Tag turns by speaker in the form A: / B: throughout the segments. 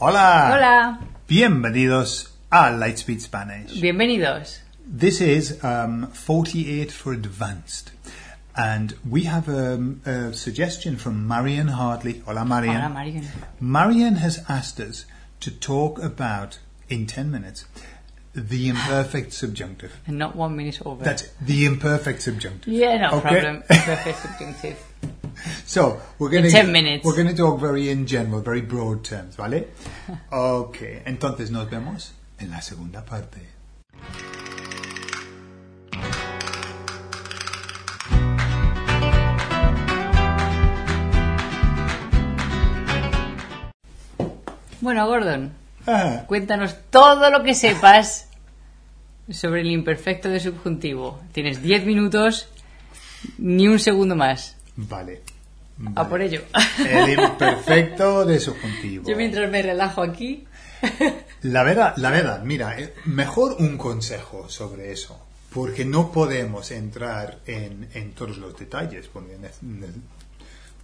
A: Hola.
B: Hola.
A: Bienvenidos a Lightspeed Spanish.
B: Bienvenidos.
A: This is um, 48 for Advanced. And we have um, a suggestion from Marian Hartley. Hola, Marian.
B: Hola, Marian.
A: Marian has asked us to talk about, in 10 minutes, the imperfect subjunctive.
B: And not one minute over.
A: That's the imperfect subjunctive.
B: yeah, no
A: Okay.
B: problem. Perfect subjunctive.
A: So we're going
B: In
A: to
B: 10 minutes.
A: We're going to talk very in general, very broad terms, ¿vale? Okay, entonces nos vemos en la segunda parte.
B: Bueno, Gordon,
A: Ah,
B: cuéntanos todo lo que sepas sobre el imperfecto de subjuntivo. Tienes 10 minutos, ni un segundo más.
A: Vale.
B: A por ello.
A: El imperfecto de subjuntivo.
B: Yo mientras me relajo aquí.
A: La verdad, la verdad, mira, eh, mejor un consejo sobre eso, porque no podemos entrar en, en todos los detalles, porque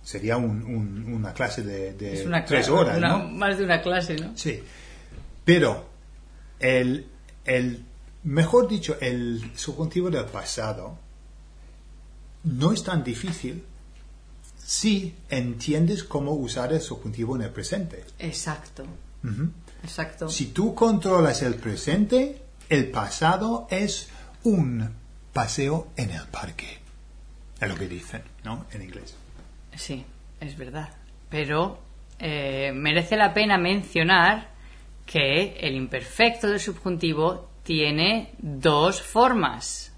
A: sería un- un- una clase de, de
B: Es una
A: tres horas,
B: una-
A: ¿no?
B: Más de una clase, ¿no?
A: Sí, pero el, el, mejor dicho, el subjuntivo del pasado no es tan difícil si entiendes cómo usar el subjuntivo en el presente.
B: Exacto. Exacto.
A: Si tú controlas el presente, el pasado es un paseo en el parque. Es lo que dicen, ¿no? En inglés.
B: Sí, es verdad. Pero eh, merece la pena mencionar que el imperfecto del subjuntivo tiene dos formas,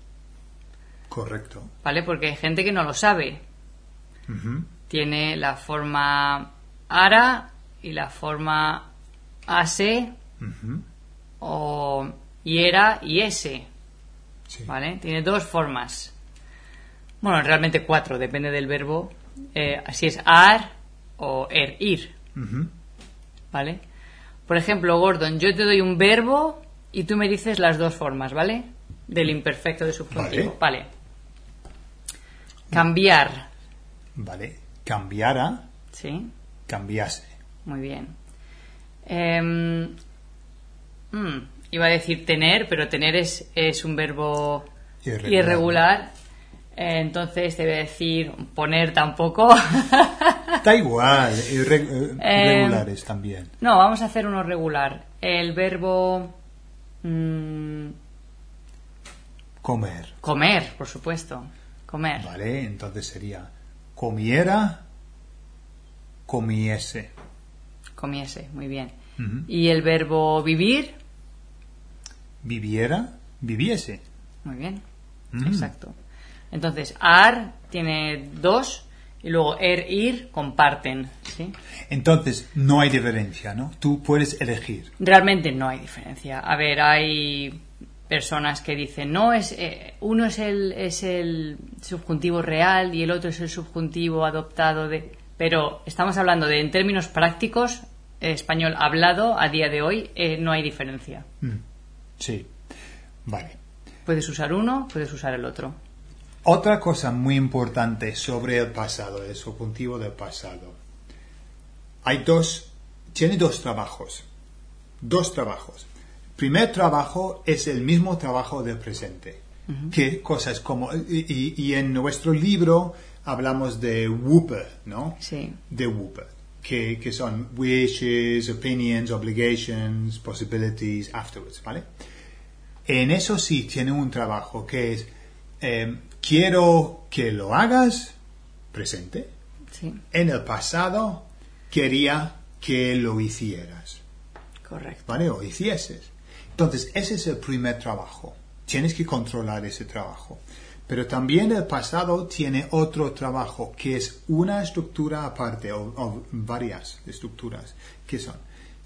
A: Correcto.
B: ¿vale? Porque hay gente que no lo sabe. Tiene la forma ara y la forma ase o iera y ese,
A: Sí.
B: ¿vale? Tiene dos formas. Bueno, realmente cuatro, depende del verbo. Eh, si es ar o er, ir. ¿Vale? Por ejemplo, Gordon, yo te doy un verbo y tú me dices las dos formas, ¿vale? Del imperfecto de subjuntivo. Vale. Cambiar.
A: Vale. Cambiara,
B: ¿Sí?
A: cambiase.
B: Muy bien. Em, mm, iba a decir tener, pero tener es, es un verbo
A: Irregular.
B: irregular. Eh, entonces a decir poner tampoco.
A: Da igual, irre- eh,
B: Eh,
A: regulares también.
B: no, vamos a hacer uno regular. El verbo mm,
A: Comer.
B: comer, por supuesto. Comer.
A: Vale, entonces sería comiera, comiese.
B: Comiese, muy bien. Y el verbo vivir,
A: Viviera, viviese.
B: muy bien. Exacto. Entonces, ar tiene dos y luego er, ir comparten. ¿sí?
A: Entonces, no hay diferencia, ¿no? Tú puedes elegir.
B: Realmente no hay diferencia. A ver, hay personas que dicen, no, es eh, uno es el, es el subjuntivo real y el otro es el subjuntivo adoptado de... Pero estamos hablando de, en términos prácticos, eh, español hablado a día de hoy, eh, no hay diferencia.
A: Mm. Sí. Vale.
B: Puedes usar uno, puedes usar el otro.
A: Otra cosa muy importante sobre el pasado, el subjuntivo del pasado. Hay dos, tiene dos trabajos. Dos trabajos. Primer trabajo es el mismo trabajo del presente. Que cosas como, y en nuestro libro hablamos de Whooper, ¿no?
B: Sí.
A: De Whooper. Que, que son wishes, opinions, obligations, possibilities, afterwards, ¿vale? En eso sí tiene un trabajo que es eh, quiero que lo hagas presente.
B: Sí,
A: En el pasado quería que lo hicieras,
B: correcto.
A: ¿vale? O hicieses. Entonces, ese es el primer trabajo. Tienes que controlar ese trabajo. Pero también el pasado tiene otro trabajo que es una estructura aparte o, o varias estructuras que son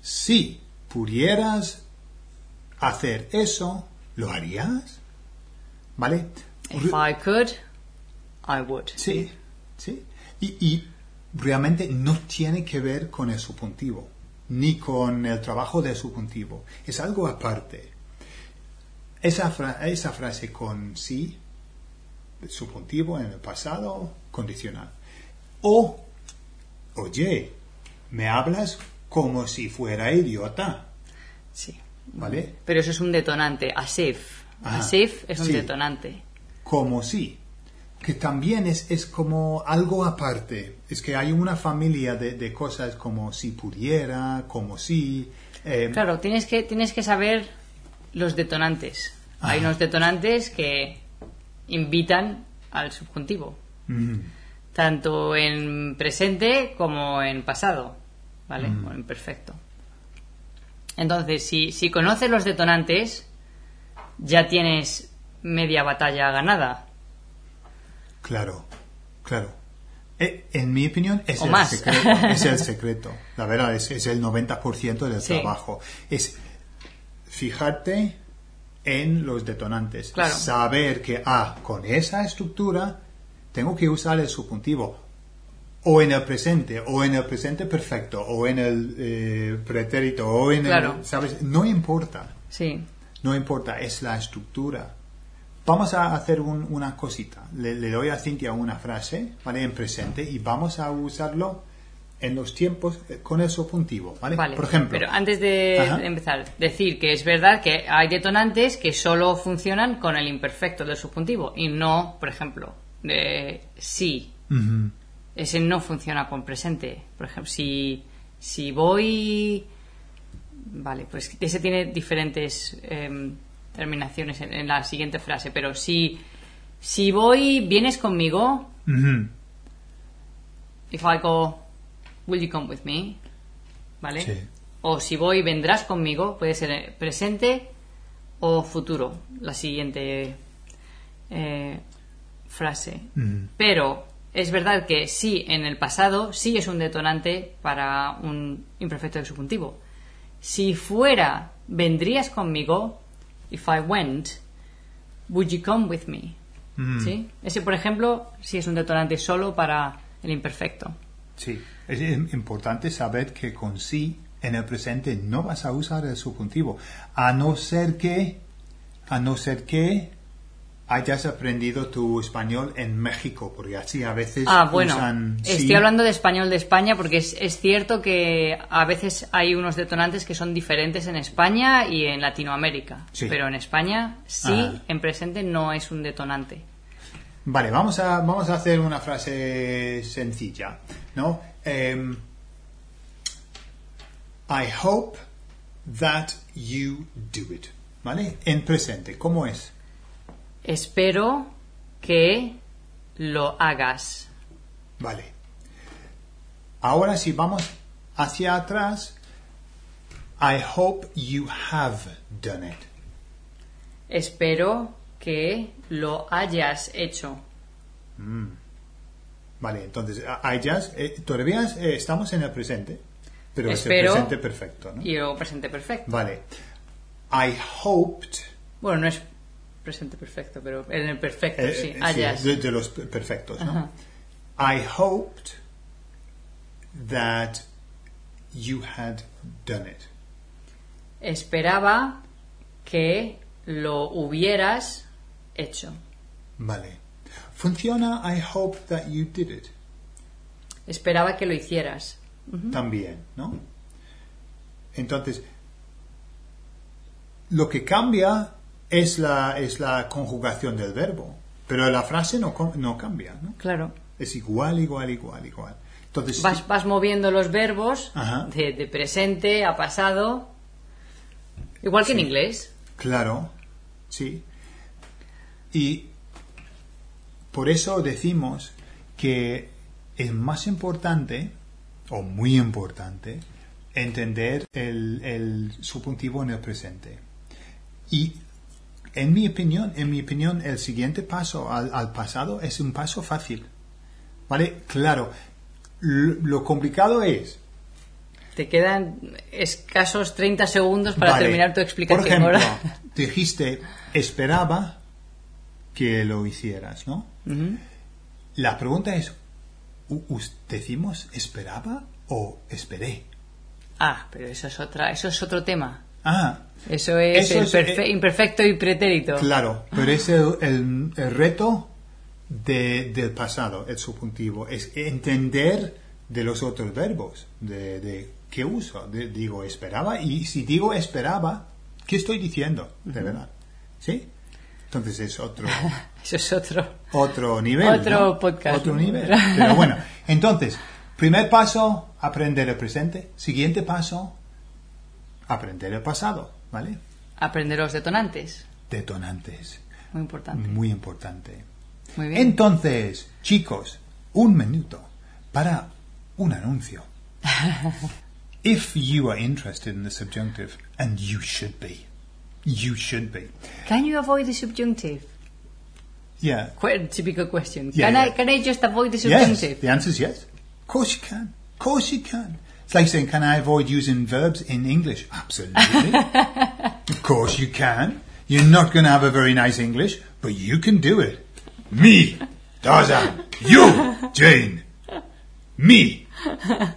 A: si pudieras hacer eso, ¿lo harías? ¿Vale?
B: If I could, I would.
A: Sí, sí. Y, y realmente no tiene que ver con el subjuntivo, ni con el trabajo del subjuntivo. Es algo aparte. Esa, fra- esa frase con sí, subjuntivo en el pasado, condicional. O, oye, ¿me hablas como si fuera idiota.
B: Sí.
A: ¿Vale?
B: Pero eso es un detonante. As if.
A: Ajá.
B: As if es un
A: Sí.
B: detonante.
A: Como si. Que también es, es como algo aparte. Es que hay una familia de, de cosas como si pudiera, como si. eh,
B: Claro, tienes que, tienes que saber los detonantes. Hay
A: Ah.
B: unos detonantes que invitan al subjuntivo,
A: mm,
B: tanto en presente como en pasado, ¿vale?
A: Mm.
B: O en perfecto. Entonces, si, si conoces los detonantes, ya tienes media batalla ganada.
A: Claro, claro. Eh, en mi opinión, es
B: O
A: el
B: más.
A: secreto. Es el secreto. La verdad, es, es el 90% del
B: Sí.
A: trabajo. Es fijarte en los detonantes.
B: Claro.
A: Saber que, ah, con esa estructura tengo que usar el subjuntivo. O en el presente, o en el presente perfecto, o en el eh, pretérito, o en
B: Claro.
A: el... ¿Sabes? No importa.
B: Sí.
A: No importa, es la estructura. Vamos a hacer un- una cosita. Le, le doy a Cintia una frase, ¿vale? En presente y vamos a usarlo en los tiempos eh, con el subjuntivo, ¿vale?
B: Vale.
A: Por ejemplo.
B: Pero antes de
A: Ajá.
B: empezar, decir que es verdad que hay detonantes que solo funcionan con el imperfecto del subjuntivo y no, por ejemplo, de sí. Ese no funciona con presente. Por ejemplo, si, si voy. Vale, pues ese tiene diferentes em, terminaciones en, en la siguiente frase. Pero si, si voy, vienes conmigo. If I go, will you come with me? ¿Vale?
A: Sí.
B: O si voy, vendrás conmigo. Puede ser eh, presente o futuro. La siguiente eh, frase. Pero es verdad que sí en el pasado sí es un detonante para un imperfecto del subjuntivo. Si fuera, vendrías conmigo, if I went, would you come with me?
A: Mm.
B: ¿Sí? Ese, por ejemplo, sí es un detonante solo para el imperfecto.
A: Sí, es im- importante saber que con sí en el presente no vas a usar el subjuntivo, a no ser que, a no ser que hayas aprendido tu español en México, porque así a veces
B: Ah, bueno,
A: usan sí.
B: estoy hablando de español de España porque es, es cierto que a veces hay unos detonantes que son diferentes en España y en Latinoamérica.
A: Sí.
B: Pero en España sí,
A: Ah.
B: en presente no es un detonante.
A: Vale, vamos a, vamos a hacer una frase sencilla, ¿no? Em, I hope that you do it, ¿vale? En presente, ¿cómo es?
B: Espero que lo hagas.
A: Vale. Ahora si vamos hacia atrás, I hope you have done it.
B: Espero que lo hayas hecho.
A: Vale, entonces, hayas, eh, todavía eh, estamos en el presente, pero es el presente perfecto, ¿no?
B: y luego presente perfecto.
A: Vale. I hoped
B: Bueno, no es presente perfecto, pero en el perfecto,
A: Eh,
B: sí,
A: eh,
B: hayas.
A: de, de los per- perfectos, ¿no?
B: Ajá.
A: I hoped that you had done it.
B: Esperaba que lo hubieras hecho.
A: Vale. Funciona I hope that you did it
B: Esperaba que lo hicieras.
A: también, ¿no? Entonces, lo que cambia es la, es la conjugación del verbo, pero la frase no, no cambia, ¿no?
B: Claro.
A: Es igual, igual, igual, igual. Entonces,
B: Vas, vas moviendo los verbos de, de presente a pasado. Igual que en inglés.
A: Claro, sí. Y por eso decimos que es más importante, o muy importante, entender el, el subjuntivo en el presente. Y en mi opinión, en mi opinión, el siguiente paso al, al pasado es un paso fácil. ¿Vale? Claro. Lo, lo complicado es
B: Te quedan escasos 30 segundos para
A: Vale.
B: terminar tu explicación.
A: Por ejemplo,
B: ahora.
A: dijiste, esperaba que lo hicieras, ¿no?
B: Ujú.
A: La pregunta es, ¿u- us- ¿decimos esperaba o esperé?
B: Ah, pero eso es otra, eso es otro tema.
A: Ah,
B: Eso es
A: Eso
B: el
A: es,
B: perfe-
A: eh,
B: imperfecto y pretérito.
A: claro, pero es el, el- el reto de- del pasado, el subjuntivo, es entender de los otros verbos, de, de ¿qué uso? De- digo esperaba y si digo esperaba, ¿qué estoy diciendo? De verdad. ¿Sí? Entonces es otro,
B: Eso es otro.
A: otro nivel.
B: Otro
A: ¿no?
B: podcast.
A: Otro nivel. Pero bueno, entonces, primer paso, aprender el presente. Siguiente paso, aprender el pasado. ¿Vale?
B: Aprender los detonantes.
A: Detonantes.
B: Muy importante.
A: Muy importante.
B: Muy bien.
A: Entonces, chicos, un minuto para un anuncio. If you are interested in the subjunctive, and you should be, you should be.
B: Can you avoid the subjunctive?
A: Yeah.
B: Quite a typical question.
A: Yeah,
B: can
A: yeah.
B: I can I just avoid the
A: Yes.
B: subjunctive?
A: The answer is yes. Of course you can. Of course you can. It's like saying, can I avoid using verbs in English? Absolutely. of course you can. You're not going to have a very nice English, but you can do it. Me, Tarzan. You, Jane. Me,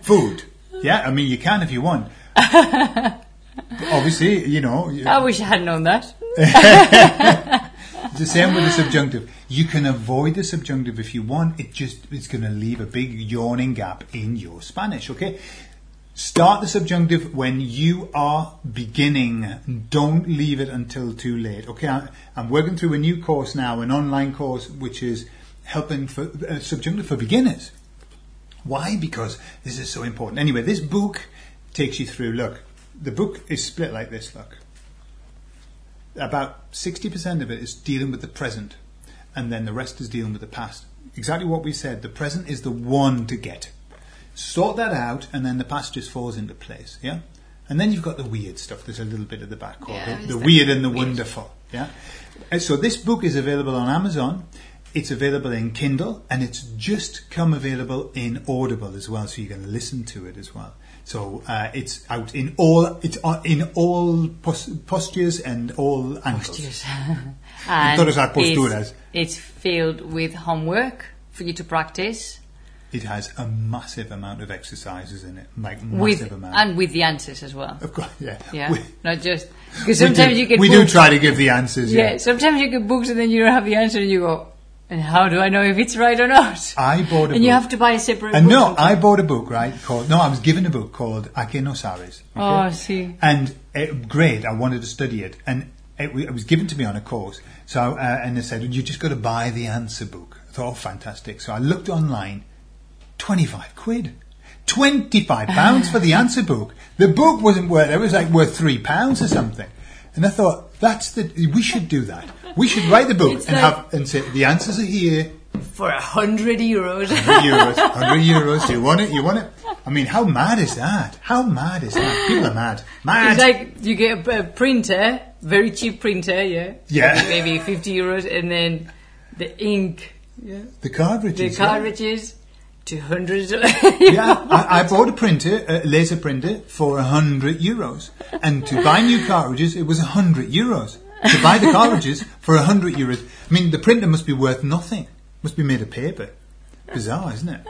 A: food. Yeah, I mean, you can if you want. Obviously, you know,
B: I wish I had known that.
A: it's the same with the subjunctive. You can avoid the subjunctive if you want. It just it's going to leave a big yawning gap in your Spanish. Okay. Start the subjunctive when you are beginning. Don't leave it until too late. Okay. I'm working through a new course now, an online course, which is helping for uh, subjunctive for beginners. Why? Because this is so important. Anyway, this book takes you through. Look, the book is split like this. Look about 60% of it is dealing with the present, and then the rest is dealing with the past. Exactly what we said. The present is the one to get. Sort that out, and then the past just falls into place. Yeah? And then you've got the weird stuff. There's a little bit at the back called
B: Yeah,
A: the, the weird and the
B: weird?
A: wonderful. Yeah? And so this book is available on Amazon. It's available in Kindle, and it's just come available in Audible as well, so you can listen to it as well. So uh, it's out in all it's uh, in all pos- postures and all angles.
B: Postures.
A: las
B: it's, it's filled with homework for you to practice
A: It has a massive amount of exercises in it, like
B: with
A: massive amount.
B: and with the answers as well.
A: of course, yeah.
B: Yeah,
A: We,
B: not just because sometimes
A: do,
B: you get
A: we do try to give the answers.
B: Yeah.
A: Yeah.
B: sometimes you get books and then you don't have the answer and you go, and how do I know if it's right or not?
A: I bought a
B: and you have to buy a separate.
A: And
B: book
A: no. I bought a book, right? Called no, I was given a book called A que no sabes.
B: Oh, see.
A: And it, great, I wanted to study it, and it, it was given to me on a course. So, uh, and they said you just got to buy the answer book. I thought, oh, fantastic. So I looked online, twenty-five quid, twenty-five pounds for the ah. answer book. The book wasn't worth; it was like worth three pounds or something. And I thought, that's the we should do that. We should write the book
B: It's
A: and
B: like-
A: have and say the answers are here.
B: For a hundred euros.
A: 100 euros, 100 euros. Do you want it? You want it? I mean, how mad is that? How mad is that? People are mad. Mad.
B: It's like you get a, a printer, very cheap printer, yeah.
A: Yeah.
B: Maybe 50 euros, and then the ink, yeah.
A: the cartridges.
B: The
A: cartridges. Yeah.
B: cartridges, 200.
A: Yeah, I, I bought a printer, a laser printer, for 100 euros. And to buy new cartridges, it was 100 euros. To buy the cartridges for 100 euros. I mean, the printer must be worth nothing. Must be made of paper. Bizarre, isn't it?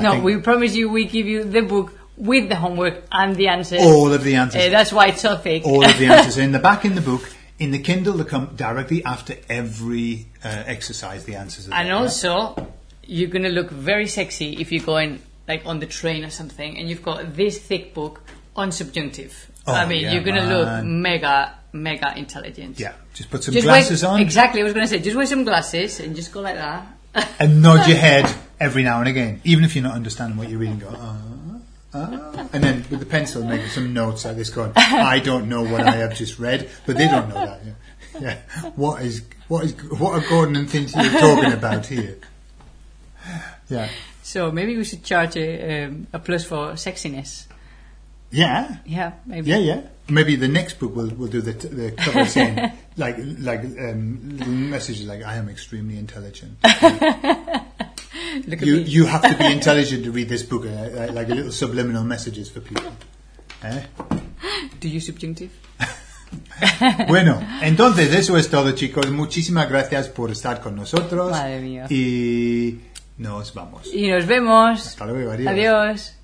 B: no,
A: think-
B: we promise you we give you the book with the homework and the answers.
A: All of the answers.
B: Uh, that's why it's so thick.
A: all of the answers are in the back in the book. In the Kindle, they come directly after every uh, exercise. The answers are
B: and
A: there,
B: also, you're gonna look very sexy if you're going like on the train or something, and you've got this thick book on subjunctive.
A: Oh, I
B: mean,
A: yeah,
B: you're gonna look mega, mega intelligent.
A: Yeah, just put some
B: Just
A: glasses
B: wear,
A: on
B: Exactly, I was going to say, just wear some glasses and just go like that.
A: and nod your head every now and again, even if you're not understanding what you're reading. Go, ah, ah. and then with the pencil, make some notes like this. Going, I don't know what I have just read, but they don't know that. Yeah, yeah. What is what is what are Gordon and things talking about here? Yeah,
B: So maybe we should charge a, um, a plus for sexiness.
A: yeah,
B: Yeah, maybe.
A: yeah, yeah. Maybe the next book will will do the t- the cover saying like like um, messages like I am extremely intelligent.
B: Look at
A: You
B: me.
A: you have to be intelligent to read this book, uh, uh, like little subliminal messages for people. ¿Eh?
B: Do you subjunctive?
A: Bueno, entonces eso es todo, chicos. Muchísimas gracias por estar con nosotros.
B: Madre mía.
A: Y nos vamos.
B: Y nos vemos.
A: Hasta luego, adiós.
B: Adiós.